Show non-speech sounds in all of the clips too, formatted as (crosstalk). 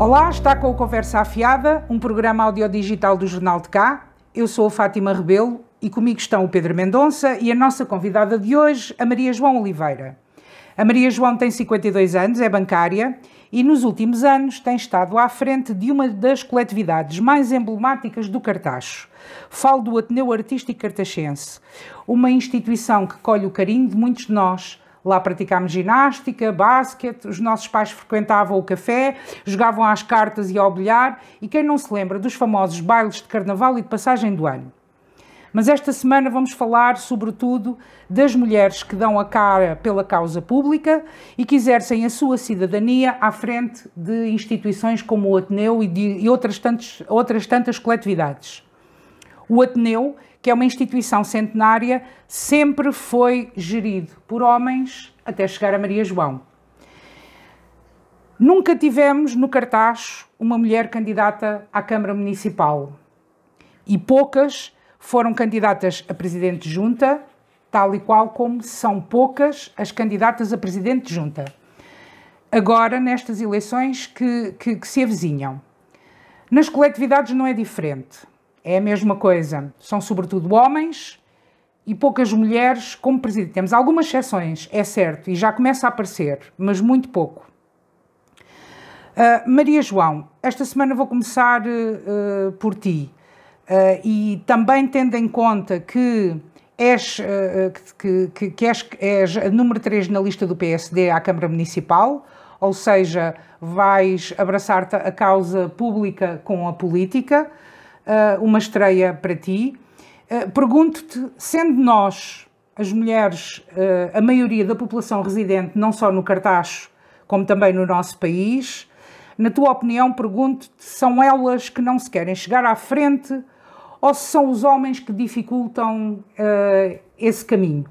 Olá, está com o Conversa Afiada, um programa audiodigital do Jornal de Cá. Eu sou a Fátima Rebelo e comigo estão o Pedro Mendonça e a nossa convidada de hoje, a Maria João Oliveira. A Maria João tem 52 anos, é bancária e nos últimos anos tem estado à frente de uma das coletividades mais emblemáticas do Cartacho. Falo do Ateneu Artístico Cartachense, uma instituição que colhe o carinho de muitos de nós, Lá praticámos ginástica, basquete, os nossos pais frequentavam o café, jogavam às cartas e ao bilhar, e quem não se lembra dos famosos bailes de carnaval e de passagem do ano. Mas esta semana vamos falar, sobretudo, das mulheres que dão a cara pela causa pública e que exercem a sua cidadania à frente de instituições como o Ateneu e, de, e outras, tantos, outras tantas coletividades. O Ateneu que é uma instituição centenária, sempre foi gerido por homens até chegar a Maria João. Nunca tivemos no cartaz uma mulher candidata à Câmara Municipal e poucas foram candidatas a presidente de junta, tal e qual como são poucas as candidatas a presidente de junta. Agora, nestas eleições que, que, que se avizinham. Nas coletividades não é diferente. É a mesma coisa. São sobretudo homens e poucas mulheres como presidente. Temos algumas exceções, é certo, e já começa a aparecer, mas muito pouco. Uh, Maria João, esta semana vou começar uh, por ti. Uh, e também tendo em conta que és, que, que, que és, és a número 3 na lista do PSD à Câmara Municipal, ou seja, vais abraçar-te a causa pública com a política uh, uma estreia para ti. Uh, Pergunto-te, sendo nós, as mulheres, uh, a maioria da população residente, não só no Cartacho, como também no nosso país, na tua opinião, pergunto-te, são elas que não se querem chegar à frente ou se são os homens que dificultam esse caminho?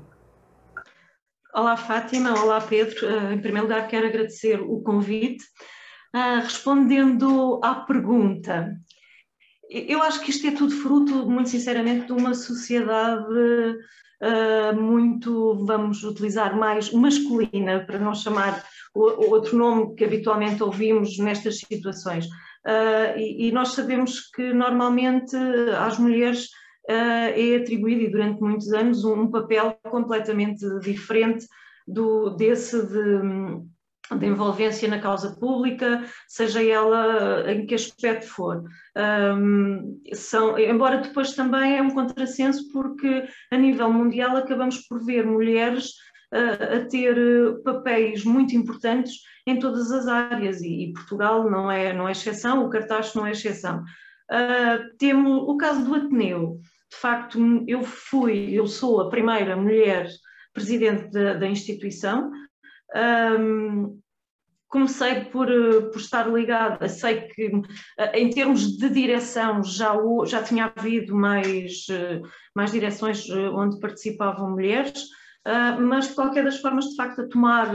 Olá Fátima, olá Pedro. Em primeiro lugar quero agradecer o convite. Respondendo à pergunta, eu acho que isto é tudo fruto, muito sinceramente, de uma sociedade uh, muito, vamos utilizar mais, masculina, para não chamar o, outro nome que habitualmente ouvimos nestas situações. Uh, e, e, nós sabemos que normalmente às mulheres uh, é atribuído, e durante muitos anos, um, um papel completamente diferente do, desse de de envolvência na causa pública, seja ela em que aspecto for. Um, são, embora depois também é um contrassenso, porque a nível mundial acabamos por ver mulheres uh, a ter papéis muito importantes em todas as áreas, e, e, Portugal não é, não é exceção, o cartaz não é exceção. Uh, temos o caso do Ateneu. De facto, eu fui, eu sou a primeira mulher presidente da, da instituição, um, comecei por, por estar ligada, sei que em termos de direção já, já tinha havido mais, mais direções onde participavam mulheres, mas de qualquer das formas, de facto, a tomar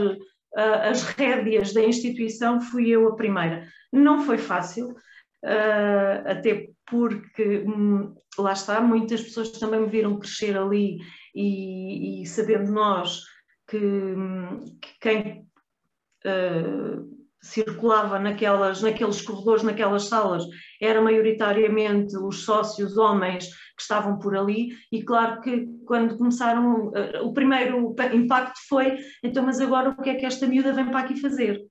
as rédeas da instituição fui eu a primeira. Não foi fácil, até porque, hum, lá está, muitas pessoas também me viram crescer ali e, e sabendo nós que, que quem uh, circulava naquelas, naqueles corredores, naquelas salas, era maioritariamente os sócios homens que estavam por ali, e claro que quando começaram, uh, o primeiro impacto foi, então, mas agora o que é que esta miúda vem para aqui fazer?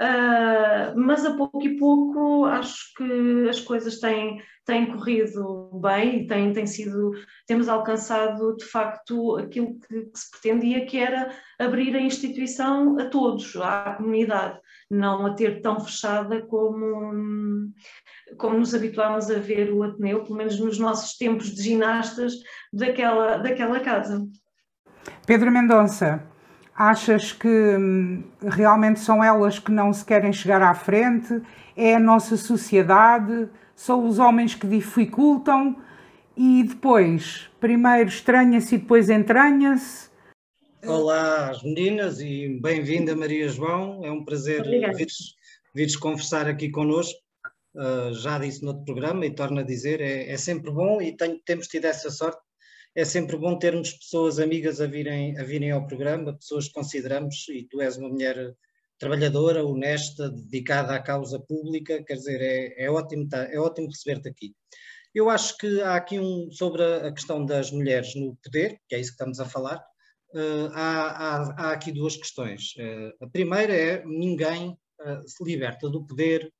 Uh, mas a pouco e pouco acho que as coisas têm, têm corrido bem e têm, têm sido, temos alcançado de facto aquilo que, que, se pretendia, que era abrir a instituição a todos, à comunidade, não a ter tão fechada como, como nos habituámos a ver o Ateneu, pelo menos nos nossos tempos de ginastas daquela, daquela casa. Pedro Mendonça, Achas que hum, realmente são elas que não se querem chegar à frente? É a nossa sociedade? São os homens que dificultam? E depois, primeiro estranha-se e depois entranha-se? Olá às meninas e bem-vinda Maria João, é um prazer vires, vires conversar aqui connosco. Uh, já disse no outro programa e torno a dizer, é, é sempre bom e tenho, temos tido essa sorte é sempre bom termos pessoas amigas a virem, a virem ao programa, pessoas que consideramos, e tu és uma mulher trabalhadora, honesta, dedicada à causa pública, quer dizer, é, é ótimo, tá, é ótimo receber-te aqui. Eu acho que há aqui um, sobre a questão das mulheres no poder, que é isso que estamos a falar, uh, há, há, há, aqui duas questões. Uh, a primeira é ninguém uh, se liberta do poder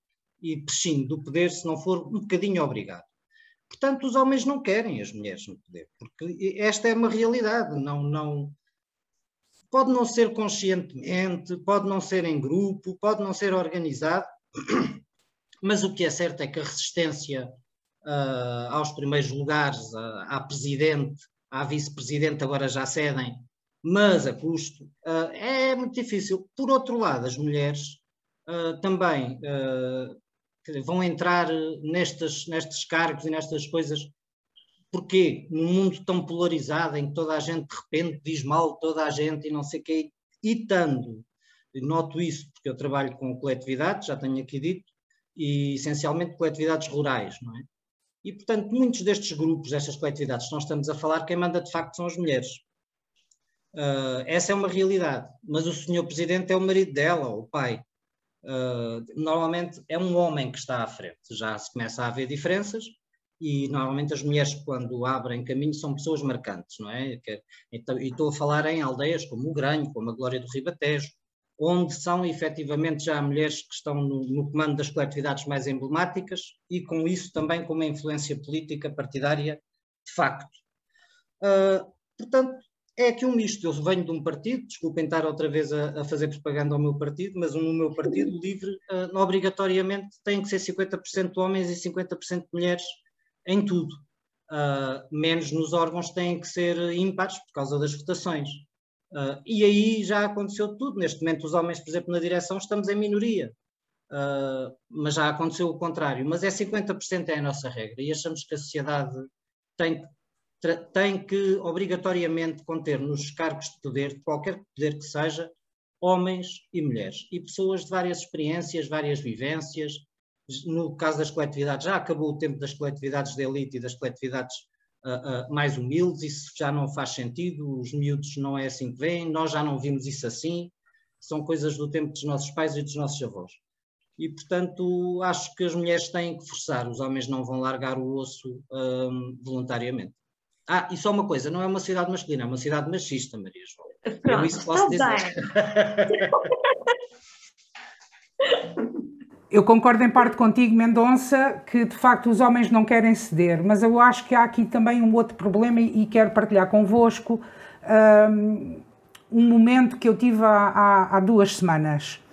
e prescinde do poder se não for um bocadinho obrigado. Portanto, os homens não querem as mulheres no poder, porque esta é uma realidade, não, não, pode não ser conscientemente, pode não ser em grupo, pode não ser organizado, (clears throat) mas o que é certo é que a resistência uh, aos primeiros lugares, uh, à presidente, à vice-presidente, agora já cedem, mas a custo, uh, é muito difícil. Por outro lado, as mulheres também vão entrar nestes, nestes cargos e nestas coisas Porquê? Num mundo tão polarizado, em que toda a gente de repente diz mal toda a gente e não sei o quê, e tanto, noto isso porque eu trabalho com coletividades, já tenho aqui dito, e essencialmente coletividades rurais, não é? E, portanto, muitos destes grupos, destas coletividades que nós estamos a falar, quem manda de facto são as mulheres. Uh, essa é uma realidade, mas o senhor presidente é o marido dela, ou o pai. Uh, normalmente é um homem que está à frente, já se começa a haver diferenças, e normalmente as mulheres quando abrem caminho são pessoas marcantes, não é? Então, e estou a falar em aldeias como o Granho, como a Glória do Ribatejo, onde são efetivamente já mulheres que estão no, no, comando das coletividades mais emblemáticas e com isso também com uma influência política partidária de facto. Uh, portanto, é aqui um misto. Eu venho de um partido, desculpem estar outra vez a, a fazer propaganda ao meu partido, mas no meu partido, LIVRE, uh, obrigatoriamente tem que ser 50% homens e 50% mulheres em tudo. Uh, menos nos órgãos têm que ser ímpares por causa das votações. Uh, e aí já aconteceu tudo. Neste momento, os homens, por exemplo, na direção, estamos em minoria. Mas já aconteceu o contrário. Mas é 50% é a nossa regra. E achamos que a sociedade tem, tem que obrigatoriamente conter nos cargos de poder, de qualquer poder que seja, homens e mulheres. E pessoas de várias experiências, várias vivências, no caso das coletividades, já acabou o tempo das coletividades de elite e das coletividades uh, uh, mais humildes, isso já não faz sentido, os miúdos não é assim que vêm, nós já não vimos isso assim, são coisas do tempo dos nossos pais e dos nossos avós. E, portanto, acho que as mulheres têm que forçar, os homens não vão largar o osso um, voluntariamente. Ah, e só uma coisa, não é uma cidade masculina, é uma cidade machista, Maria João. Pronto, Eu isso posso dizer. Eu concordo em parte contigo, Mendonça, que de facto os homens não querem ceder, mas eu acho que há aqui também um outro problema e quero partilhar convosco um, um momento que eu tive há, há, há duas semanas.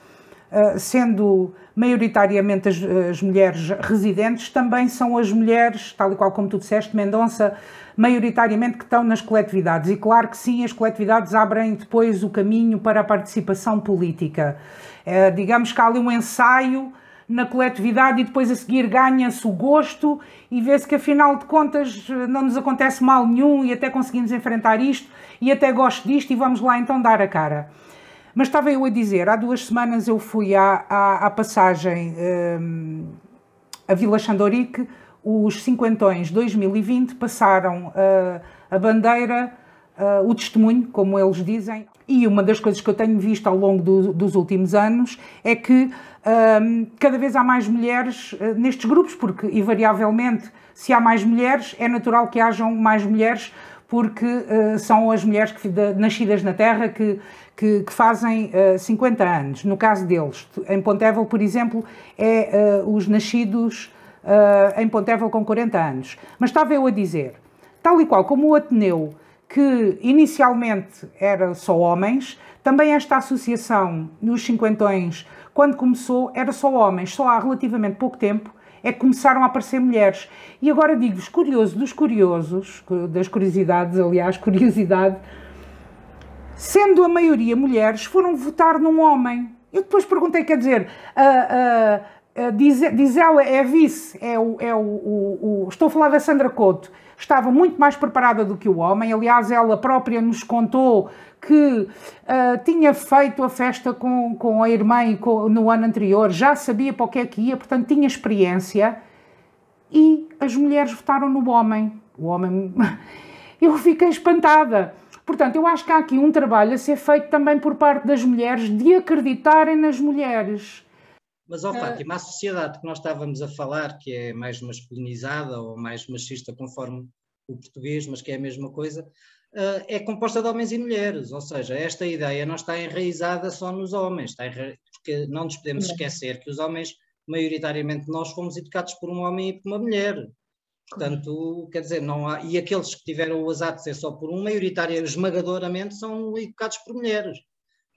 Uh, sendo maioritariamente as, as, mulheres residentes, também são as mulheres, tal e qual como tu disseste, Mendonça, maioritariamente que estão nas coletividades. E claro que sim, as coletividades abrem depois o caminho para a participação política. Uh, digamos que há ali um ensaio na coletividade e depois a seguir ganha-se o gosto e vê-se que afinal de contas não nos acontece mal nenhum e até conseguimos enfrentar isto e até gosto disto e vamos lá então dar a cara. Mas estava eu a dizer, há duas semanas eu fui à, à, à passagem um, a Vila Xandorique, os cinquentões 2020 passaram uh, a bandeira, uh, o testemunho, como eles dizem, e uma das coisas que eu tenho visto ao longo do, dos últimos anos é que um, cada vez há mais mulheres uh, nestes grupos, porque invariavelmente, se há mais mulheres, é natural que hajam mais mulheres, porque são as mulheres que, de, nascidas na Terra que, que, que fazem uh, 50 anos. No caso deles, em Pontevel, por exemplo, é uh, os nascidos em Pontevel com 40 anos. Mas estava eu a dizer, tal e qual como o Ateneu, que inicialmente era só homens, também esta associação nos cinquentões quando começou, era só homens, só há relativamente pouco tempo é que começaram a aparecer mulheres. E agora digo-vos, curioso dos curiosos, das curiosidades, aliás, (laughs) curiosidade, sendo a maioria mulheres, foram votar num homem. Eu depois perguntei, quer dizer, diz, diz ela, é vice, é o, é o, o, o, estou a falar da Sandra Couto, estava muito mais preparada do que o homem. Aliás, ela própria nos contou que uh, tinha feito a festa com, com a irmã com, no ano anterior, já sabia para o que é que ia, portanto tinha experiência. E as mulheres votaram no homem. O homem. (laughs) Eu fiquei espantada Portanto, eu acho que há aqui um trabalho a ser feito também por parte das mulheres de acreditarem nas mulheres. Mas, ó Fátima, a sociedade que nós estávamos a falar, que é mais masculinizada ou mais machista, conforme o português, mas que é a mesma coisa, uh, é composta de homens e mulheres. Ou seja, esta ideia não está enraizada só nos homens, está enra... porque não nos podemos esquecer que os homens, maioritariamente nós, fomos educados por um homem e por uma mulher. Portanto, quer dizer, não há. E aqueles que tiveram o azar de ser só por um, maioritariamente, esmagadoramente, são educados por mulheres.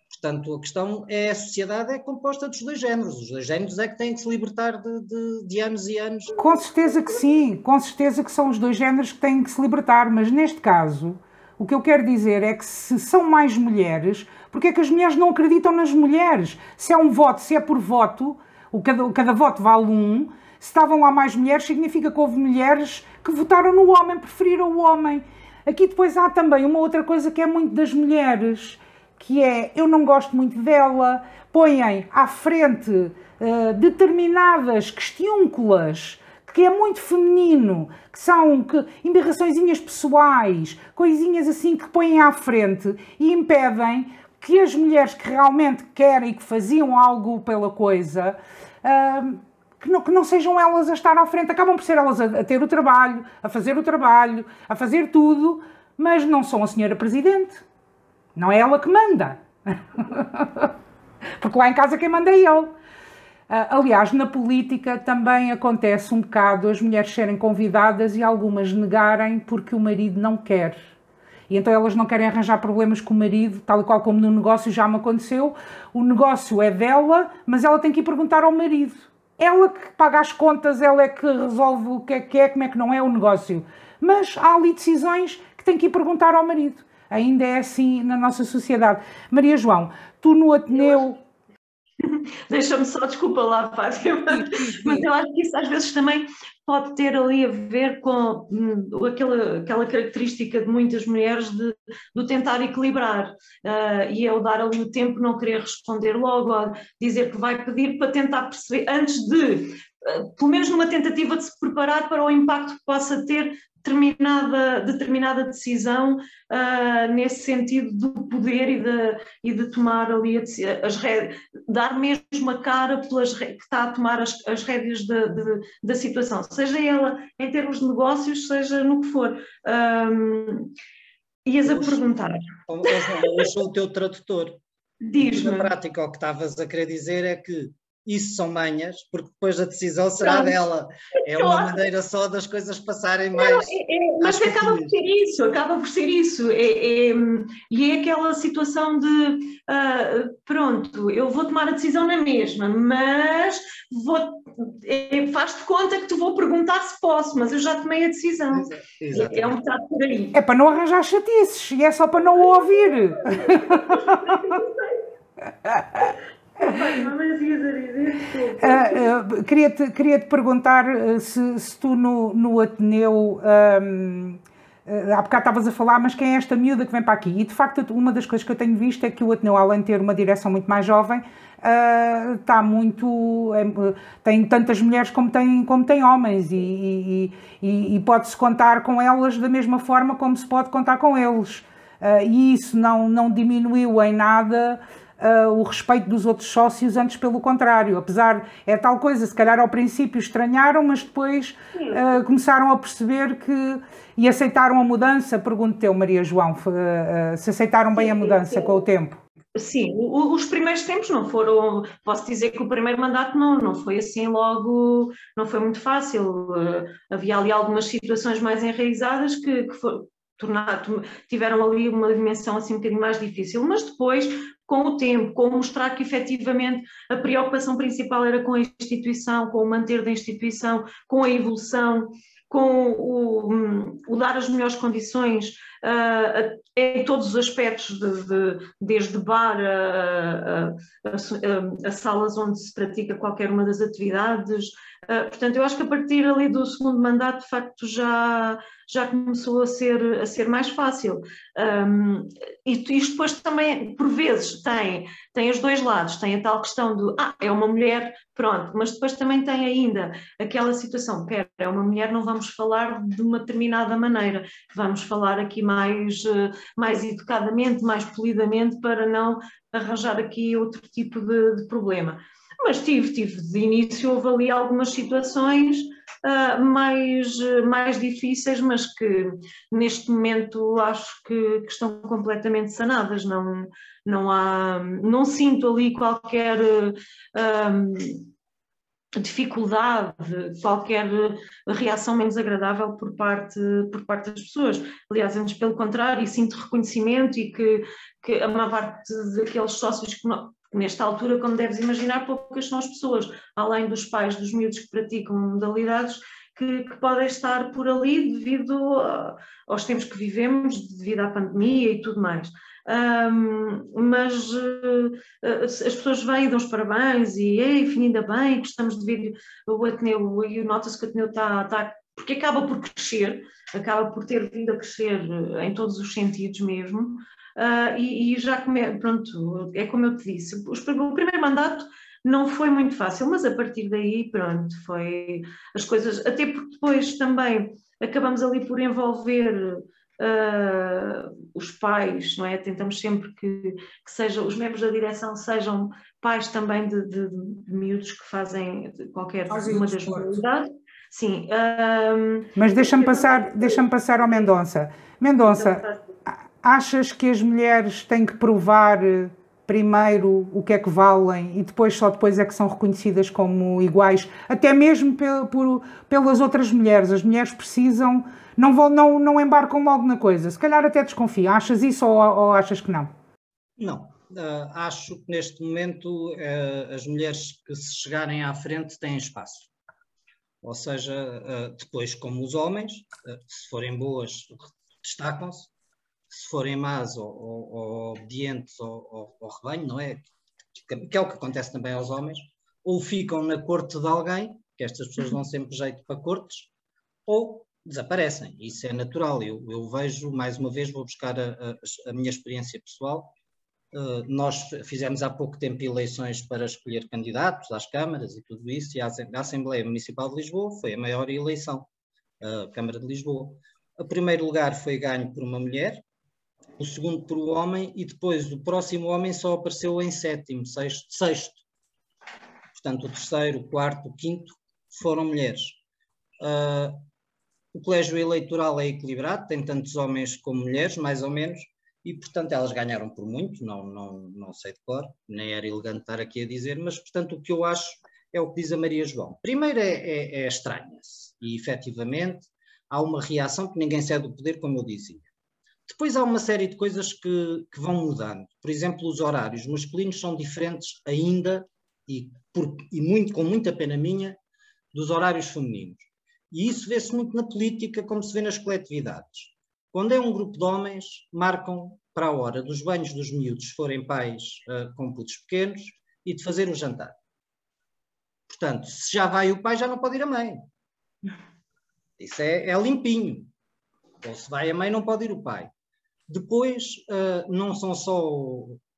Portanto, a questão é a sociedade é composta dos dois géneros. Os dois géneros é que têm que se libertar de, de, de, anos e anos. Com certeza que sim, com certeza que são os dois géneros que têm que se libertar, mas neste caso, o que eu quero dizer é que se são mais mulheres, porque é que as mulheres não acreditam nas mulheres? Se é um voto, se é por voto, o cada, cada voto vale um, se estavam lá mais mulheres, significa que houve mulheres que votaram no homem, preferiram o homem. Aqui depois há também uma outra coisa que é muito das mulheres, que é eu não gosto muito dela, põem à frente uh, determinadas questiúnculas que é muito feminino, que são que, embirraçõezinhas pessoais, coisinhas assim que põem à frente e impedem que as mulheres que realmente querem e que faziam algo pela coisa uh, que não, que não sejam elas a estar à frente, acabam por ser elas a, a ter o trabalho, a fazer o trabalho, a fazer tudo, mas não são a senhora Presidente. Não é ela que manda. (laughs) Porque lá em casa quem manda é ele. Ah, aliás, na política também acontece um bocado as mulheres serem convidadas e algumas negarem porque o marido não quer. E então elas não querem arranjar problemas com o marido, tal e qual como no negócio já me aconteceu. O negócio é dela, mas ela tem que ir perguntar ao marido ela que paga as contas, ela é que resolve o que é que é, como é que não é o negócio. Mas há ali decisões que tem que ir perguntar ao marido. Ainda é assim na nossa sociedade. Maria João, tu no Ateneu. (laughs) Deixa-me só, desculpa lá, Fátima, mas eu acho que isso às vezes também pode ter ali a ver com hum, aquela, aquela característica de muitas mulheres de, de tentar equilibrar. Uh, e é o dar ali o tempo, não querer responder logo, dizer que vai pedir para tentar perceber, antes de, uh, pelo menos numa tentativa de se preparar para o impacto que possa ter determinada, determinada decisão uh, nesse sentido do poder e de, e de tomar ali as rédeas, dar mesmo a cara pelas que está a tomar as, as rédeas da, da situação, seja ela em termos de negócios, seja no que for. Um, ias a perguntar. Eu sou o teu tradutor. Diz-me. Na prática, o que estavas a querer dizer é que isso são manhas, porque depois a decisão será Pronto. dela. (laughs) É uma maneira só das coisas passarem mais. Não, é, é, mas acaba por ser isso, acaba por ser isso. É, é, e é aquela situação de uh, pronto, eu vou tomar a decisão na mesma, mas vou, é, faz-te conta que te vou perguntar se posso, mas eu já tomei a decisão. Exato. É um bocado por aí. É para não arranjar chatices, e é só para não ouvir. (laughs) Uh, uh, Queria-te queria -te perguntar uh, se, se, tu no, no Ateneu. Um, há bocado estavas a falar, mas quem é esta miúda que vem para aqui? E de facto, uma das coisas que eu tenho visto é que o Ateneu, além de ter uma direção muito mais jovem, está muito. É, tem tantas mulheres como tem, como tem homens, e, e, e, e pode-se contar com elas da mesma forma como se pode contar com eles. e isso não, não diminuiu em nada uh, o respeito dos outros sócios, antes pelo contrário. Apesar, é tal coisa, se calhar ao princípio estranharam, mas depois uh, começaram a perceber que. e aceitaram a mudança. Pergunto-te, Maria João, uh, se aceitaram bem a mudança com o tempo. Sim, os primeiros tempos não foram, posso dizer que o primeiro mandato não, não foi assim logo, não foi muito fácil, havia ali algumas situações mais enraizadas que, que for, tornar, tiveram ali uma dimensão assim um bocadinho mais difícil, mas depois com o tempo, com mostrar que efetivamente a preocupação principal era com a instituição, com o manter da instituição, com a evolução, com o, o dar as melhores condições uh, em todos os aspectos, de, de, desde bar a, a, a, a, salas onde se pratica qualquer uma das atividades. Uh, portanto, eu acho que a partir ali do segundo mandato, de facto, já já começou a ser, a ser mais fácil. Um, e isto depois também, por vezes, tem, tem os dois lados, tem a tal questão do, ah, é uma mulher, pronto, mas depois também tem ainda aquela situação, pera, é uma mulher, não vamos falar de uma determinada maneira, vamos falar aqui mais, eh, mais educadamente, mais polidamente, para não arranjar aqui outro tipo de, de problema. Mas tive, tive de início, houve ali algumas situações uh, mais, mais difíceis, mas que neste momento acho que, que, estão completamente sanadas. Não, não, há, não sinto ali qualquer. Uh, dificuldade, qualquer reação menos agradável por parte, por parte das pessoas. Aliás, antes pelo contrário, sinto reconhecimento e que, que a maior parte daqueles sócios que, nesta altura, como deves imaginar, poucas são as pessoas, além dos pais dos miúdos que praticam modalidades, que, que, podem estar por ali devido aos tempos que vivemos, devido à pandemia e tudo mais. Um, mas uh, as pessoas vêm e dão os parabéns e, enfim, ainda bem, gostamos de ver o Ateneu, e nota-se que o Ateneu está, está, porque acaba por crescer, acaba por ter vindo a crescer em todos os sentidos mesmo, uh, e, e, já, come, pronto, é como eu te disse, o primeiro mandato não foi muito fácil, mas a partir daí, pronto, foi as coisas, até porque depois também acabamos ali por envolver uh, os pais, não é? Tentamos sempre que, que sejam, os membros da direção sejam pais também de, de, de miúdos que fazem qualquer Fazem uma das modalidades. Sim. Um, Mas deixa-me passar, deixa passar ao Mendonça. Mendonça, achas que as mulheres têm que provar primeiro o que é que valem e depois só depois é que são reconhecidas como iguais, até mesmo pel, por, pelas outras mulheres. As mulheres precisam, não, vão, não, não embarcam logo na coisa. Se calhar até desconfia. Achas isso ou, ou achas que não? Não. Uh, acho que neste momento uh, as mulheres que se chegarem à frente têm espaço. Ou seja, uh, depois, como os homens, se forem boas, destacam-se se forem más ou, ou, ou obedientes ao, ao, rebanho, não é? Que é o que acontece também aos homens, ou ficam na corte de alguém, que estas pessoas dão sempre jeito para cortes, ou desaparecem. Isso é natural. Eu, eu vejo, mais uma vez, vou buscar a, a, a minha experiência pessoal. Uh, nós fizemos há pouco tempo eleições para escolher candidatos às câmaras e tudo isso, e a, a Assembleia Municipal de Lisboa foi a maior eleição, a Câmara de Lisboa. O primeiro lugar foi ganho por uma mulher, o segundo por o homem, e depois o próximo homem só apareceu em sétimo, sexto, sexto. Portanto, o terceiro, o quarto, o quinto foram mulheres. Uh, o colégio eleitoral é equilibrado, tem tantos homens como mulheres, mais ou menos, e portanto elas ganharam por muito, não, não, não sei de cor, nem era elegante estar aqui a dizer, mas portanto o que eu acho é o que diz a Maria João. Primeiro é, é, é estranha-se, e efetivamente há uma reação que ninguém cede do poder, como eu dizia. Depois há uma série de coisas que, que vão mudando. Por exemplo, os horários masculinos são diferentes ainda, e, por, e muito, com muita pena minha, dos horários femininos. E isso vê-se muito na política, como se vê nas coletividades. Quando é um grupo de homens, marcam para a hora dos banhos dos miúdos, se forem pais uh, com putos pequenos, e de fazer o jantar. Portanto, se já vai o pai, já não pode ir a mãe. Isso é, é limpinho. Ou se vai a mãe, não pode ir o pai. Depois, uh, não são só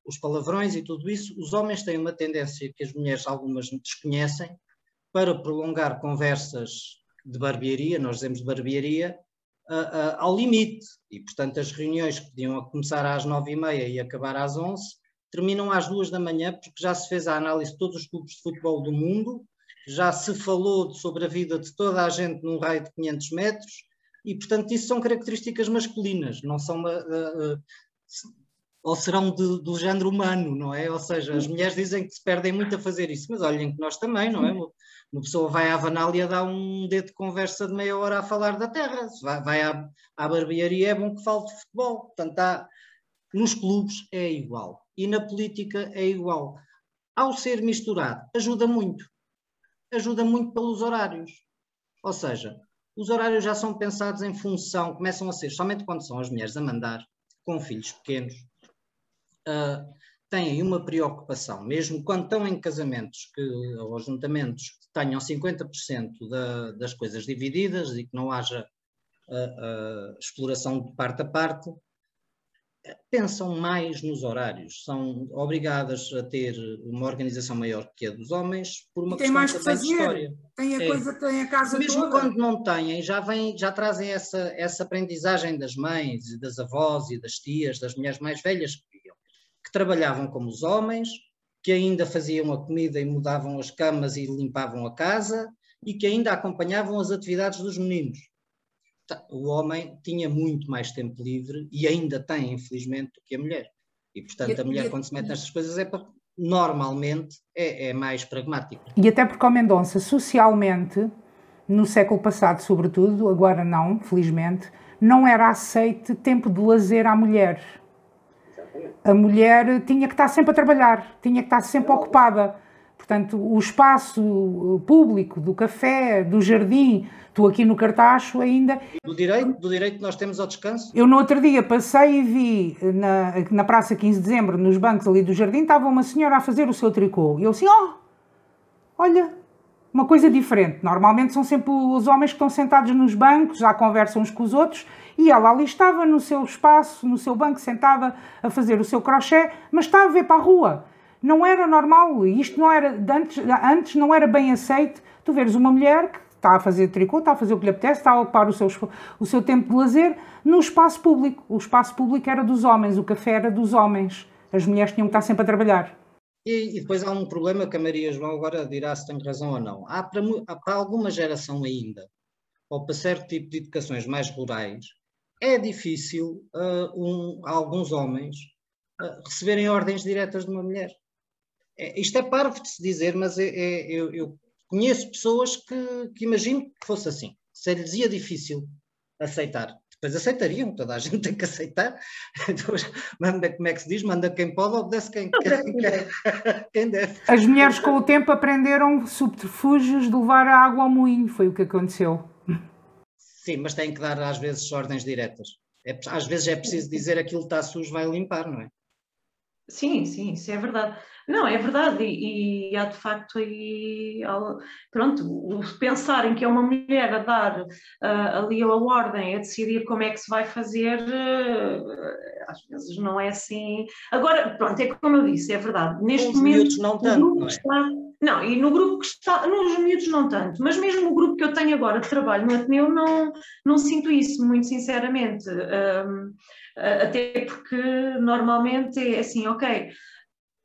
os palavrões e tudo isso, os homens têm uma tendência que as mulheres, algumas, desconhecem, para prolongar conversas de barbearia, nós dizemos de barbearia, uh, ao limite. E, portanto, as reuniões que podiam começar às nove e meia e acabar às onze, terminam às duas da manhã, porque já se fez a análise de todos os clubes de futebol do mundo, já se falou sobre a vida de toda a gente num raio de 500 metros, e, portanto, isso são características masculinas, não são. Uh, uh, ou serão de, do género humano, não é? Ou seja, as mulheres dizem que se perdem muito a fazer isso, mas olhem que nós também, não é? Uma pessoa vai à Vanália dá um dedo de conversa de meia hora a falar da terra, vai, vai à, à barbearia é bom que fale de futebol. Portanto, há, nos clubes é igual e na política é igual. Ao ser misturado, ajuda muito. Ajuda muito pelos horários. Ou seja, os horários já são pensados em função, começam a ser, somente quando são as mulheres a mandar, com filhos pequenos, uh, têm uma preocupação, mesmo quando estão em casamentos que, ou ajuntamentos que tenham 50% da, das coisas divididas e que não haja a, a exploração de parte a parte, pensam mais nos horários, são obrigadas a ter uma organização maior que a dos homens por uma tem mais que fazer. história. Tem a é. coisa, tem a casa Mesmo toda. quando não têm, já vem, já trazem essa, essa aprendizagem das mães, e das avós e das tias, das mulheres mais velhas que, que trabalhavam como os homens, que ainda faziam a comida e mudavam as camas e limpavam a casa e que ainda acompanhavam as atividades dos meninos. O homem tinha muito mais tempo livre e ainda tem, infelizmente, do que a mulher. E, portanto, a mulher, quando se mete nestas coisas, é para, normalmente é, é mais pragmática. E até porque, ao Mendonça, socialmente, no século passado, sobretudo, agora não, felizmente, não era aceite tempo de lazer à mulher. A mulher tinha que estar sempre a trabalhar, tinha que estar sempre ocupada. Portanto, o espaço público do café, do jardim, tu aqui no Cartacho ainda. Do direito, do direito que nós temos ao descanso? Eu no outro dia passei e vi na, na Praça 15 de Dezembro, nos bancos ali do jardim, estava uma senhora a fazer o seu tricô. E eu assim, oh, olha, uma coisa diferente. Normalmente são sempre os homens que estão sentados nos bancos, já conversam uns com os outros, e ela ali estava no seu espaço, no seu banco, sentada a fazer o seu crochê, mas estava a ver para a rua. Não era normal, isto não era, antes, antes não era bem aceito, tu veres uma mulher que está a fazer tricô, está a fazer o que lhe apetece, está a ocupar o seu, o seu tempo de lazer no espaço público. O espaço público era dos homens, o café era dos homens. As mulheres tinham que estar sempre a trabalhar. E, e depois há um problema que a Maria João agora dirá se tem razão ou não. Há para, há para alguma geração ainda, ou para certo tipo de educações mais rurais, é difícil uh, um, alguns homens uh, receberem ordens diretas de uma mulher. É, isto é parvo de se dizer, mas é, é, eu, eu, conheço pessoas que, que imagino que fosse assim. Se lhes ia difícil aceitar. Depois aceitariam, toda a gente tem que aceitar. (laughs) Depois, manda, como é que se diz? Manda quem pode, obedece quem, quem, quem, (laughs) quem deve. As mulheres com o tempo aprenderam subterfúgios de levar a água ao moinho, foi o que aconteceu. Sim, mas têm que dar às vezes ordens diretas. É, às vezes é preciso dizer aquilo que está sujo vai limpar, não é? Sim, sim, isso é verdade. Não, é verdade, e, e há de facto aí, pronto, o pensarem que é uma mulher a dar uh, ali a ordem, a decidir como é que se vai fazer, uh, às vezes não é assim. Agora, pronto, é como eu disse, é verdade. Neste Os momento, não tanto, não é? Está, não, e no grupo que está, nos miúdos não tanto, mas mesmo o grupo que eu tenho agora de trabalho no Ateneu, não, não sinto isso, muito sinceramente. Um, até porque normalmente é assim, ok,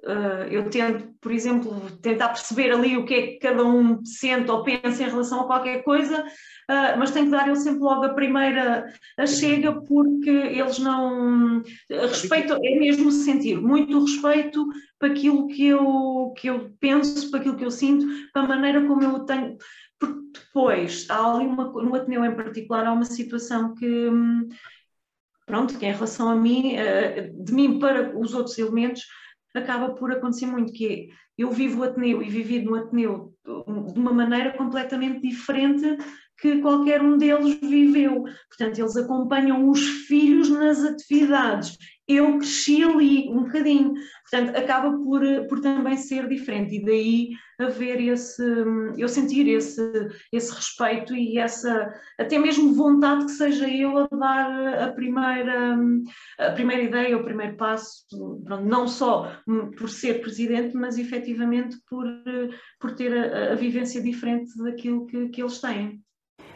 Uh, eu tento, por exemplo, tentar perceber ali o que é que cada um sente ou pensa em relação a qualquer coisa, uh, mas tenho que dar eu sempre logo a primeira a chega, porque eles não. Respeito, é mesmo sentir muito respeito para aquilo que eu, que eu penso, para aquilo que eu sinto, para a maneira como eu tenho. Porque depois, há ali uma, no Ateneu em particular, há uma situação que. Pronto, que em relação a mim, de mim para os outros elementos, acaba por acontecer muito, que é, eu vivo o Ateneu e vivi no Ateneu de uma maneira completamente diferente que qualquer um deles viveu. Portanto, eles acompanham os filhos nas atividades. Eu cresci ali um bocadinho. Portanto, acaba por, por também ser diferente. E daí haver esse, eu sentir esse, esse respeito e essa, até mesmo vontade que seja eu a dar a primeira, a primeira ideia, o primeiro passo, não só por ser presidente, mas efetivamente por, por ter a, a vivência diferente daquilo que, que eles têm.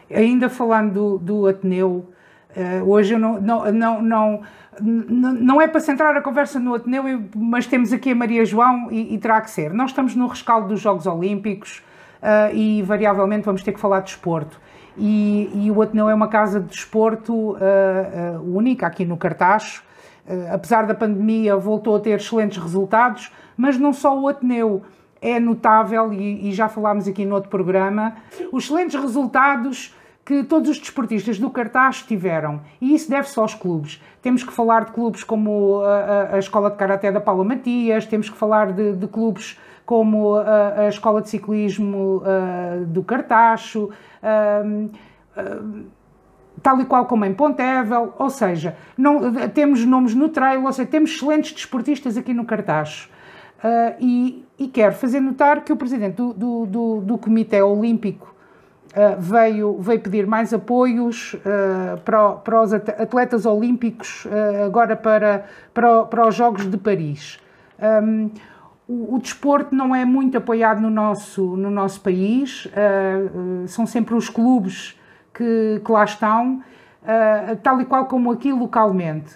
Ainda falando do, do Ateneu, hoje eu não, não, não, não, não é para centrar a conversa no Ateneu, mas temos aqui a Maria João e, e terá que ser. Nós estamos no rescaldo dos Jogos Olímpicos uh, e, variavelmente, vamos ter que falar de desporto. E, e o Ateneu é uma casa de desporto uh, única aqui no Cartacho. apesar da pandemia, voltou a ter excelentes resultados, mas não só o Ateneu é notável, e, e já falámos aqui no outro programa, os excelentes resultados que todos os desportistas do cartaz tiveram. E isso deve-se aos clubes. Temos que falar de clubes como a, a Escola de Karaté da Paula Matias, temos que falar de, de clubes como a, a, Escola de Ciclismo uh, do Cartacho, uh, uh, tal e qual como em Pontevel, ou seja, não, temos nomes no trail, ou seja, temos excelentes desportistas aqui no Cartacho. Uh, e, e quero fazer notar que o presidente do, do, do, do Comitê Olímpico uh, veio, veio pedir mais apoios uh, para, para, os atletas olímpicos, uh, agora para, para, para, os Jogos de Paris. Um, o, o, desporto não é muito apoiado no nosso, no nosso país, são sempre os clubes que, que lá estão, tal e qual como aqui localmente.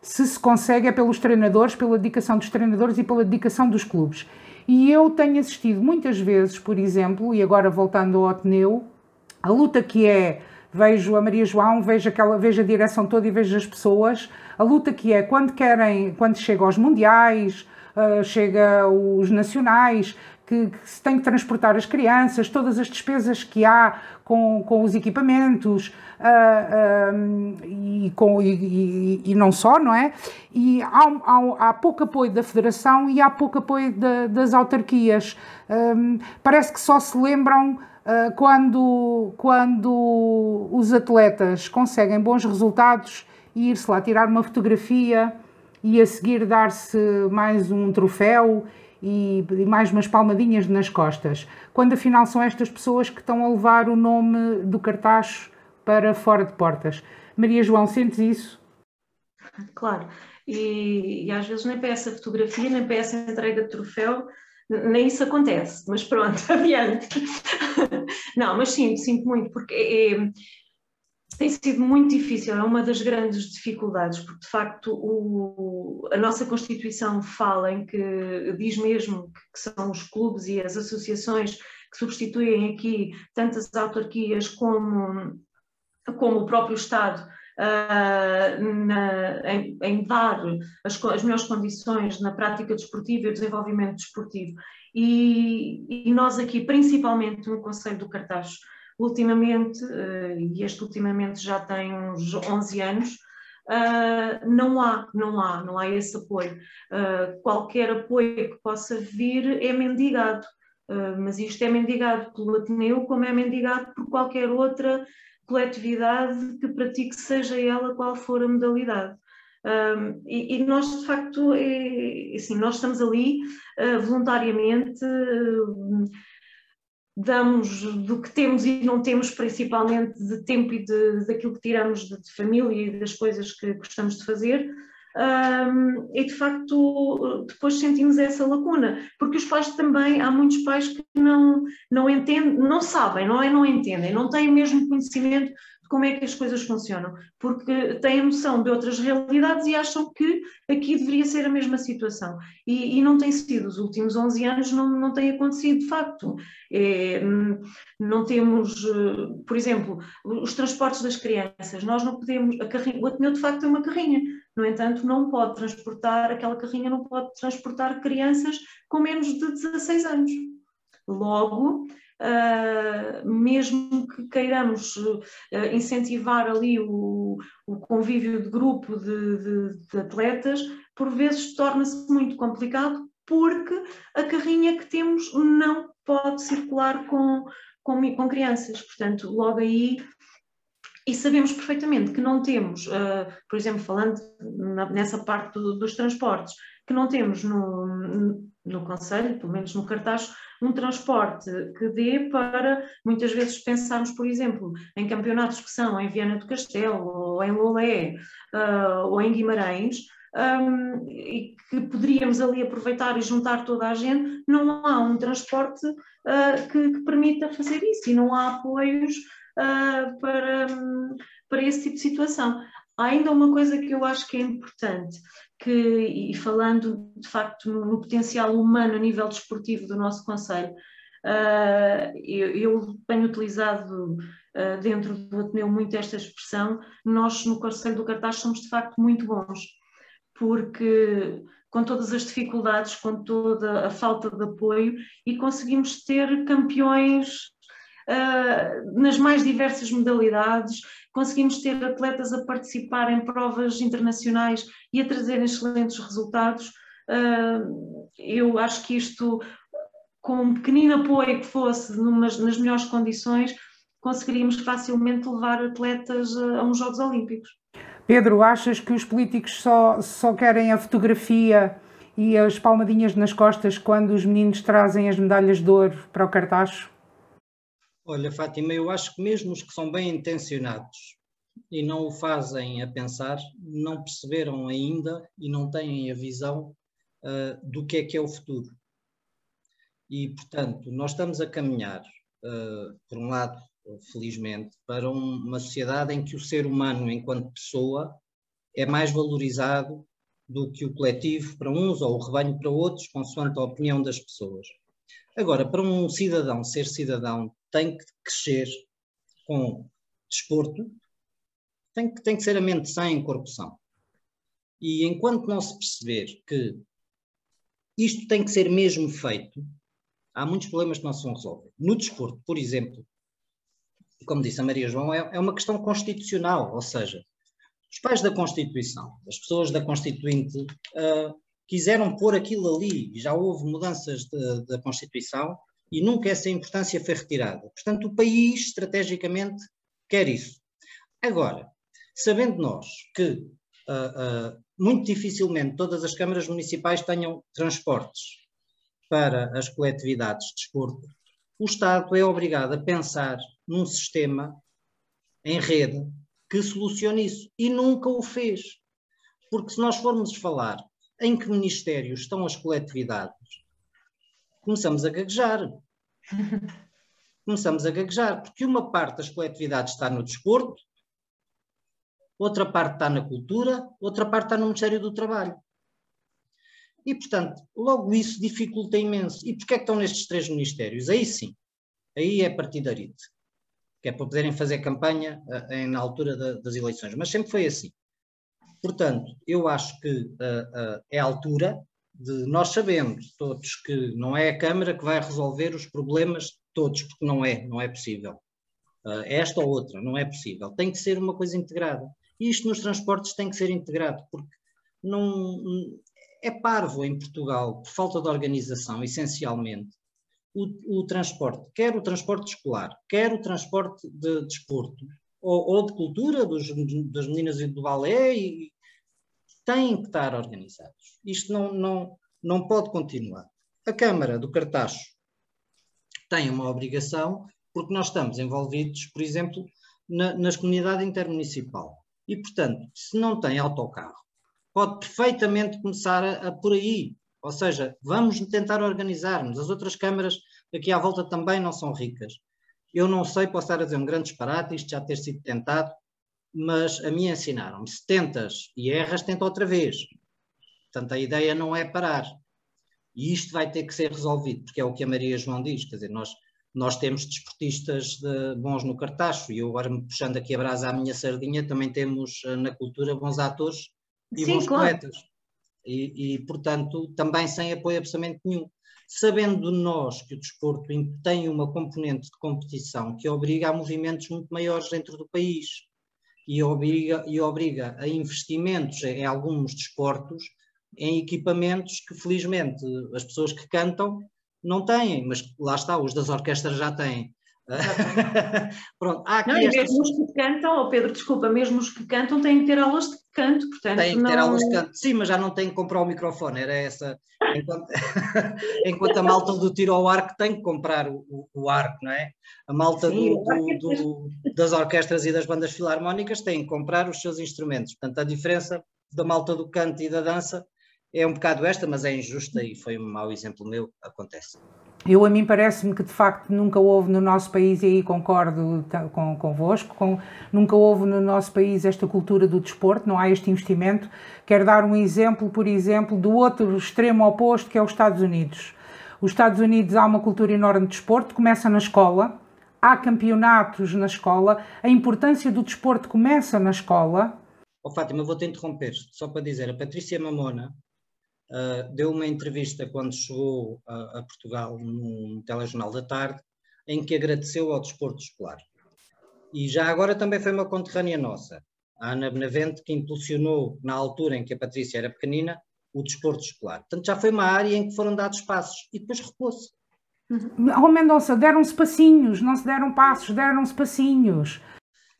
Se se consegue é pelos treinadores, pela dedicação dos treinadores e pela dedicação dos clubes. E eu tenho assistido muitas vezes, por exemplo, e agora voltando ao Ateneu, a luta que é, vejo a Maria João, vejo, aquela, vejo a direção toda e vejo as pessoas, a luta que é quando querem, quando chega aos mundiais, uh, chega os nacionais, que, que, se tem que transportar as crianças, todas as despesas que há com, com os equipamentos uh, e, com, e, e, e, não só, não é? E há, há, há, pouco apoio da Federação e há pouco apoio das autarquias. Um, parece que só se lembram quando, quando os atletas conseguem bons resultados e ir-se lá tirar uma fotografia e a seguir dar-se mais um troféu e, e, mais umas palmadinhas nas costas, quando afinal são estas pessoas que estão a levar o nome do cartaz para fora de portas. Maria João, sentes isso? Claro, e, e às vezes nem para essa fotografia, nem para essa entrega de troféu, nem isso acontece, mas pronto, (laughs) adiante. Não, mas sim, sinto muito, porque é, é, tem sido muito difícil, é uma das grandes dificuldades, porque de facto o, a nossa Constituição fala em que diz mesmo que, que são os clubes e as associações que substituem aqui tantas autarquias como, como o próprio Estado uh, na, em, em, dar as, as melhores condições na prática desportiva e o desenvolvimento desportivo. E, e nós aqui, principalmente no Conselho do Cartaz, ultimamente, uh, e este ultimamente já tem uns 11 anos, Uh, não há, não há, não há esse apoio. Qualquer apoio que possa vir é mendigado, mas isto é mendigado pelo Ateneu como é mendigado por qualquer outra coletividade que pratique, seja ela qual for a modalidade. Um, e, e, nós, de facto, é, assim, nós estamos ali uh, voluntariamente, uh, damos do que temos e não temos, principalmente de tempo e de, daquilo que tiramos de, de família e das coisas que gostamos de fazer, um, e de facto depois sentimos essa lacuna, porque os pais também, há muitos pais que não, não entendem, não sabem, não é? Não entendem, não têm mesmo conhecimento de como é que as coisas funcionam, porque têm noção de outras realidades e acham que aqui deveria ser a mesma situação. E, e não tem sido, os últimos 11 anos não, não tem acontecido de facto. É, não temos, por exemplo, os transportes das crianças, nós não podemos, a carrinha, o Ateneu de facto é uma carrinha, no entanto, não pode transportar, aquela carrinha não pode transportar crianças com menos de 16 anos. Logo, Uh, mesmo que queiramos uh, incentivar ali o, o, convívio de grupo de, de, de atletas, por vezes torna-se muito complicado porque a carrinha que temos não pode circular com, com, com crianças. Portanto, logo aí e sabemos perfeitamente que não temos, uh, por exemplo, falando na, nessa parte do, dos transportes, que não temos no, no Conselho, pelo menos no cartaz, um transporte que dê para muitas vezes pensarmos, por exemplo, em campeonatos que são em Viana do Castelo, ou em Lolé, uh, ou em Guimarães, um, e que poderíamos ali aproveitar e juntar toda a gente, não há um transporte uh, que, que permita fazer isso e não há apoios uh, para, para esse tipo de situação. Há ainda uma coisa que eu acho que é importante, que, e falando de facto no, no potencial humano a nível desportivo do nosso Conselho, uh, eu, eu, tenho utilizado uh, dentro do Ateneu muito esta expressão, nós no Conselho do Cartaz somos de facto muito bons, porque com todas as dificuldades, com toda a falta de apoio, e conseguimos ter campeões uh, nas mais diversas modalidades, conseguimos ter atletas a participar em provas internacionais e a trazerem excelentes resultados. Uh, eu acho que isto, com um pequenino apoio que fosse numas, nas melhores condições, conseguiríamos facilmente levar atletas a, uns Jogos Olímpicos. Pedro, achas que os políticos só, só querem a fotografia e as palmadinhas nas costas quando os meninos trazem as medalhas de ouro para o cartaz? Olha, Fátima, eu acho que mesmo os que são bem intencionados e não o fazem a pensar, não perceberam ainda e não têm a visão uh, do que é que é o futuro. E, portanto, nós estamos a caminhar, uh, por um lado, felizmente, para um, uma sociedade em que o ser humano, enquanto pessoa, é mais valorizado do que o coletivo para uns ou o rebanho para outros, consoante a opinião das pessoas. Agora, para um cidadão ser cidadão, tem que crescer com desporto, tem que, tem que ser a mente sã em corrupção. E enquanto não se perceber que isto tem que ser mesmo feito, há muitos problemas que não se vão resolver. No desporto, por exemplo, como disse a Maria João, é, é uma questão constitucional, ou seja, os pais da Constituição, as pessoas da Constituinte, uh, quiseram pôr aquilo ali, já houve mudanças da Constituição e nunca essa importância foi retirada. Portanto, o país, estrategicamente, quer isso. Agora, sabendo nós que uh, uh, muito dificilmente todas as câmaras municipais tenham transportes para as coletividades de desporto, o Estado é obrigado a pensar num sistema em rede que solucione isso. E nunca o fez. Porque se nós formos falar em que ministérios estão as coletividades, começamos a gaguejar. (laughs) começamos a gaguejar, porque uma parte das coletividades está no desporto, outra parte está na cultura, outra parte está no Ministério do Trabalho. E, portanto, logo isso dificulta imenso. E porquê é que estão nestes três ministérios? Aí sim, aí é partidarite que é para poderem fazer campanha uh, na altura de, das eleições, mas sempre foi assim. Portanto, eu acho que uh, uh, é a altura de nós sabemos todos que não é a Câmara que vai resolver os problemas todos, porque não é, não é possível. Uh, esta ou outra, não é possível. Tem que ser uma coisa integrada. E isto nos transportes tem que ser integrado, porque não é parvo em Portugal, por falta de organização, essencialmente, o, o, transporte, quer o transporte escolar, quer o transporte de desporto, ou, ou, de cultura, dos, das meninas do balé, e, têm que estar organizados. Isto não, não, não pode continuar. A Câmara do Cartacho tem uma obrigação, porque nós estamos envolvidos, por exemplo, na, nas comunidades intermunicipal. E, portanto, se não tem autocarro, pode perfeitamente começar a, a por aí, ou seja, vamos tentar organizar-nos. As outras câmaras aqui à volta também não são ricas. Eu não sei, posso estar a dizer um grande disparate, isto já ter sido tentado, mas a mim ensinaram-me, se tentas e erras, tenta outra vez. Portanto, a ideia não é parar. E isto vai ter que ser resolvido, porque é o que a Maria João diz, quer dizer, nós, nós temos desportistas de, bons no cartacho, e eu agora me puxando aqui a brasa à minha sardinha, também temos eh, na cultura bons atores e Sim, bons claro. poetas e, e, portanto, também sem apoio absolutamente nenhum. Sabendo nós que o desporto tem uma componente de competição que obriga a movimentos muito maiores dentro do país e obriga, e obriga a investimentos em alguns desportos, em equipamentos que, felizmente, as pessoas que cantam não têm, mas lá está, os das orquestras já têm. (laughs) Pronto, há aqui não, estas... mesmo os que cantam, oh Pedro, desculpa, mesmo os que cantam têm que ter aulas de canto, portanto. Têm que ter aulas de canto, sim, mas já não têm que comprar o microfone, era essa. Enquanto, (laughs) enquanto a malta do tiro ao arco tem que comprar o, o, o arco, não é? A malta sim, do, do, do, das orquestras e das bandas filarmónicas tem que comprar os seus instrumentos. Portanto, a diferença da malta do canto e da dança é um bocado esta, mas é injusta e foi um mau exemplo meu, acontece. Eu, a mim, parece-me que de facto nunca houve no nosso país, e aí concordo com, convosco, com, nunca houve no nosso país esta cultura do desporto, não há este investimento. Quero dar um exemplo, por exemplo, do outro extremo oposto, que é os Estados Unidos. Os Estados Unidos há uma cultura enorme de desporto, começa na escola, há campeonatos na escola, a importância do desporto começa na escola. Oh, Fátima, vou-te interromper, só para dizer, a Patrícia Mamona, uh, deu uma entrevista quando chegou a, a, Portugal num telejornal da tarde, em que agradeceu ao desporto escolar. E já agora também foi uma conterrânea nossa, a Ana Benavente, que impulsionou, na altura em que a Patrícia era pequenina, o desporto escolar. Portanto, já foi uma área em que foram dados passos e depois recuou-se. Oh Mendonça, deram-se passinhos, não se deram passos, deram-se passinhos.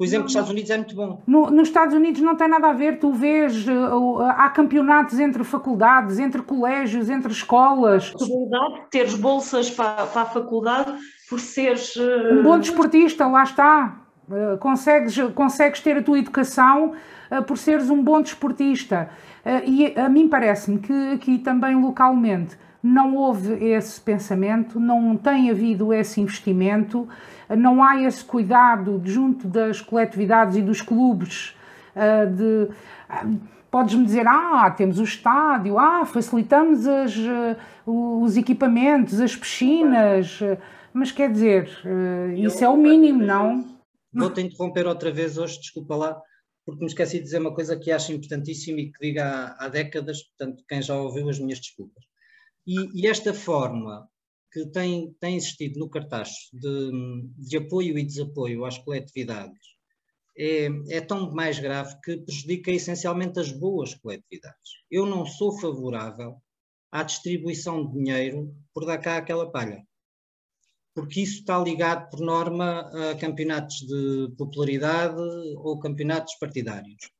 O exemplo dos Estados Unidos é muito bom. No, nos Estados Unidos não tem nada a ver, tu vês, uh, há campeonatos entre faculdades, entre colégios, entre escolas. A possibilidade de teres bolsas para, para a faculdade por seres. Um bom desportista, lá está. Consegues, consegues ter a tua educação por seres um bom desportista. E a mim parece-me que aqui também localmente não houve esse pensamento, não tem havido esse investimento, não há esse cuidado junto das coletividades e dos clubes de podes-me dizer, ah, temos o estádio, ah, facilitamos as, os equipamentos, as piscinas, mas quer dizer, isso é o mínimo, não? Vou-te interromper outra vez hoje, desculpa lá, porque me esqueci de dizer uma coisa que acho importantíssima e que digo há, há décadas, portanto, quem já ouviu as minhas desculpas. E, e esta forma que tem, tem existido no cartaz de, de apoio e desapoio às coletividades é, é, tão mais grave que prejudica essencialmente as boas coletividades. Eu não sou favorável à distribuição de dinheiro por dar cá aquela palha porque isso está ligado, por norma, a campeonatos de popularidade ou campeonatos partidários.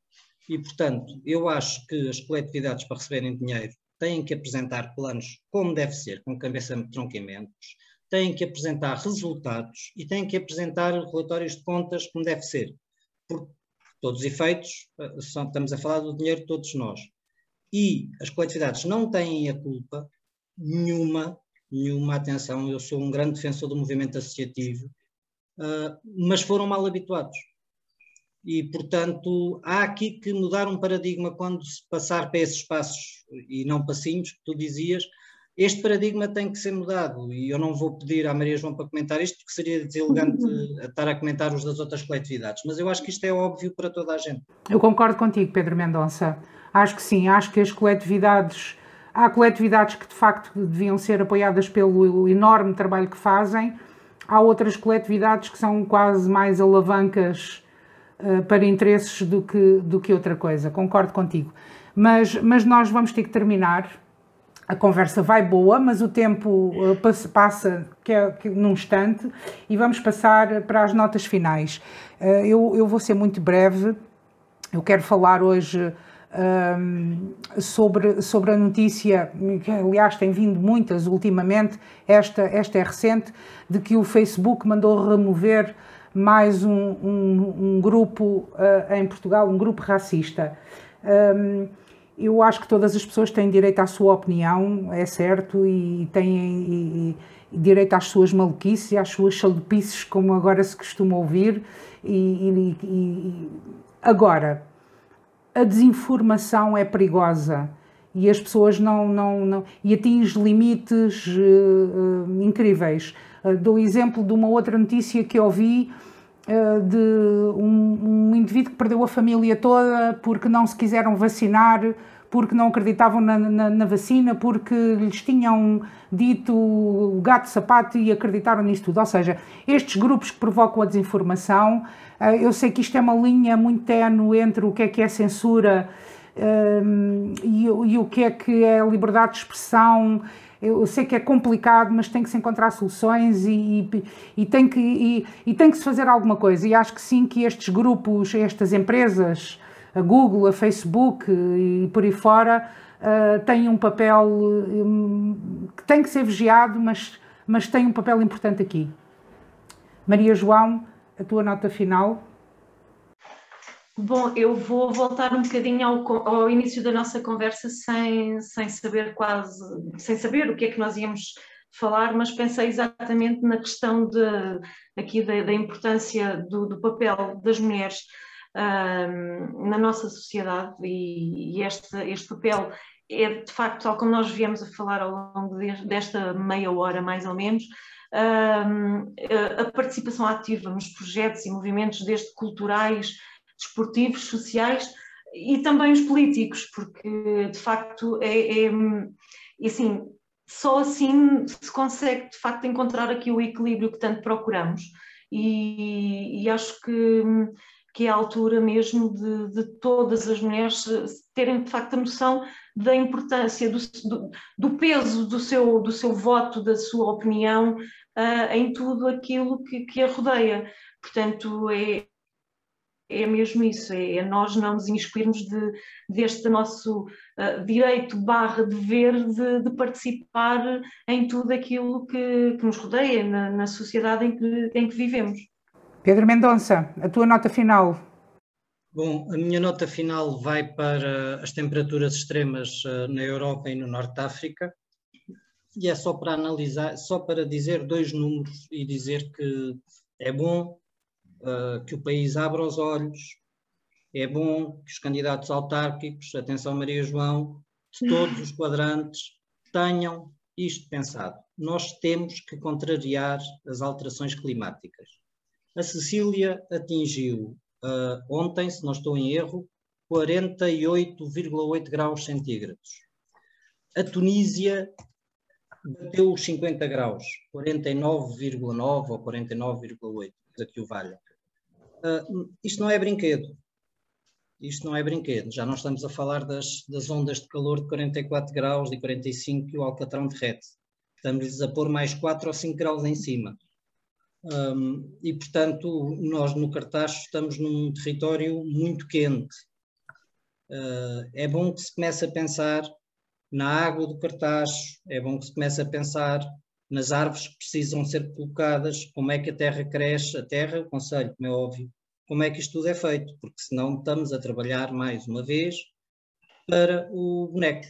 E, portanto, eu acho que as coletividades, para receberem dinheiro, têm que apresentar planos como deve ser, com cabeça de tronqueamentos, têm que apresentar resultados e têm que apresentar relatórios de contas como deve ser. Por todos os efeitos, eh, estamos a falar do dinheiro de todos nós. E as coletividades não têm a culpa nenhuma nenhuma atenção. Eu sou um grande defensor do movimento associativo, uh, mas foram mal habituados. E, portanto, há aqui que mudar um paradigma quando se passar para esses passos e não passinhos que tu dizias. Este paradigma tem que ser mudado e eu não vou pedir à Maria João para comentar isto porque seria deselegante estar a comentar os das outras coletividades, mas eu acho que isto é óbvio para toda a gente. Eu concordo contigo, Pedro Mendonça. Acho que sim, acho que as coletividades Há coletividades que de facto deviam ser apoiadas pelo enorme trabalho que fazem, há outras coletividades que são quase mais alavancas uh, para interesses do que, do que outra coisa. Concordo contigo. Mas, mas nós vamos ter que terminar. A conversa vai boa, mas o tempo uh, passa que é, que, num instante e vamos passar para as notas finais. Uh, eu, eu vou ser muito breve. Eu quero falar hoje um, sobre, sobre a notícia, que aliás tem vindo muitas ultimamente, esta, esta é recente, de que o Facebook mandou remover mais um, um, um grupo uh, em Portugal, um grupo racista. Um, eu acho que todas as pessoas têm direito à sua opinião, é certo, e têm e, e direito às suas maluquices e às suas chalupices, como agora se costuma ouvir. E, e agora, a desinformação é perigosa e as pessoas não, não, não e atinge limites uh, incríveis. Uh, dou exemplo de uma outra notícia que ouvi de um, um, indivíduo que perdeu a família toda porque não se quiseram vacinar, porque não acreditavam na, na, na vacina, porque lhes tinham dito o gato sapato e acreditaram nisso tudo. Ou seja, estes grupos que provocam a desinformação eu sei que isto é uma linha muito tenue entre o que é que é censura e, e, o que é que é liberdade de expressão. Eu sei que é complicado, mas tem que se encontrar soluções e, e, e tem, que, e, e, tem que se fazer alguma coisa. E acho que sim, que estes grupos, estas empresas, a Google, a Facebook e por aí fora, uh, têm um papel um, que tem que ser vigiado, mas, mas tem um papel importante aqui. Maria João, a tua nota final? Bom, eu vou voltar um bocadinho ao, ao, início da nossa conversa sem, sem saber quase, sem saber o que é que nós íamos falar, mas pensei exatamente na questão de, aqui da, da importância do, do, papel das mulheres um, na nossa sociedade e, e este, este papel é de facto, tal como nós viemos a falar ao longo desta meia hora mais ou menos, a participação ativa nos projetos e movimentos, desde culturais, desportivos, sociais e também os políticos, porque de facto é, é assim, só assim se consegue de facto encontrar aqui o equilíbrio que tanto procuramos e, e acho que, que é a altura mesmo de, de, todas as mulheres terem de facto a noção da importância, do, do, do peso do seu, do seu voto, da sua opinião uh, em tudo aquilo que, que a rodeia. Portanto, é, é mesmo isso, é, é nós não nos inscrevermos de, deste nosso uh, direito barra dever de, de, participar em tudo aquilo que, que nos rodeia, na, na sociedade em que, em que vivemos. Pedro Mendonça, a tua nota final. Bom, a minha nota final vai para as temperaturas extremas uh, na Europa e no Norte de África. E é só para analisar, só para dizer dois números e dizer que é bom uh, que o país abra os olhos, é bom que os candidatos autárquicos, atenção Maria João, de todos os quadrantes, tenham isto pensado. Nós temos que contrariar as alterações climáticas. A Sicília atingiu uh, ontem, se não estou em erro, 48,8 graus centígrados. A Tunísia bateu os 50 graus, 49,9 ou 49,8, que o valha. Uh, isto não é brinquedo. Isto não é brinquedo. Já não estamos a falar das, das ondas de calor de 44 graus e 45 que o Alcatrão derrete. Estamos a pôr mais 4 ou 5 graus em cima. Um, e, portanto, nós no Cartacho estamos num território muito quente. Uh, é bom que se comece a pensar na água do Cartacho, é bom que se comece a pensar nas árvores que precisam ser colocadas, como é que a terra cresce, a terra, o conselho, como é óbvio, como é que isto tudo é feito, porque senão estamos a trabalhar mais uma vez para o boneco,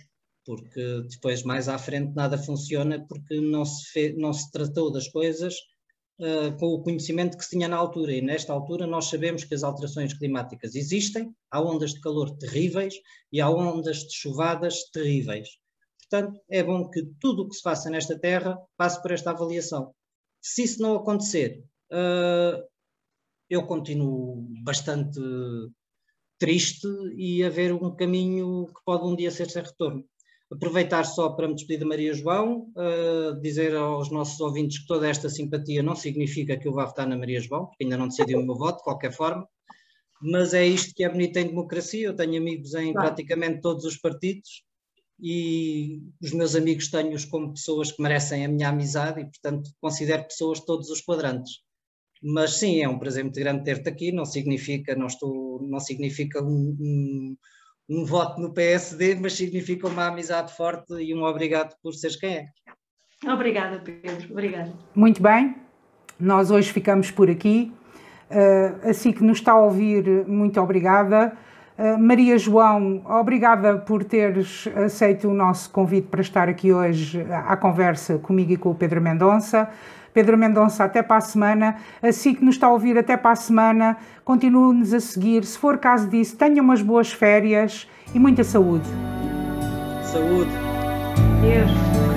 porque depois mais à frente nada funciona porque não se, fez, não se tratou das coisas uh, com o conhecimento que se tinha na altura, e nesta altura nós sabemos que as alterações climáticas existem, há ondas de calor terríveis e há ondas de chuvadas terríveis. Portanto, é bom que tudo o que se faça nesta terra passe por esta avaliação. Se isso não acontecer, uh, eu continuo bastante triste e a ver um caminho que pode um dia ser sem retorno. Aproveitar só para me despedir de Maria João, uh, dizer aos nossos ouvintes que toda esta simpatia não significa que eu vá votar na Maria João, porque ainda não decidi o meu voto, de qualquer forma, mas é isto que é bonito em democracia. Eu tenho amigos em claro. praticamente todos os partidos e os meus amigos tenho-os como pessoas que merecem a minha amizade e, portanto, considero pessoas de todos os quadrantes. Mas sim, é um prazer muito grande ter-te aqui, não significa, não estou, não significa um, um, um, voto no PSD, mas significa uma amizade forte e um obrigado por seres quem é. Obrigada, Pedro, obrigada. Muito bem, nós hoje ficamos por aqui. Uh, assim que nos está a ouvir, muito obrigada. Eh, Maria João, obrigada por teres aceito o nosso convite para estar aqui hoje à conversa comigo e com o Pedro Mendonça. Pedro Mendonça, até para a semana. Assim que nos está a ouvir, até para a semana. Continue-nos a seguir. Se for caso disso, tenha umas boas férias e muita saúde. Saúde. Deus.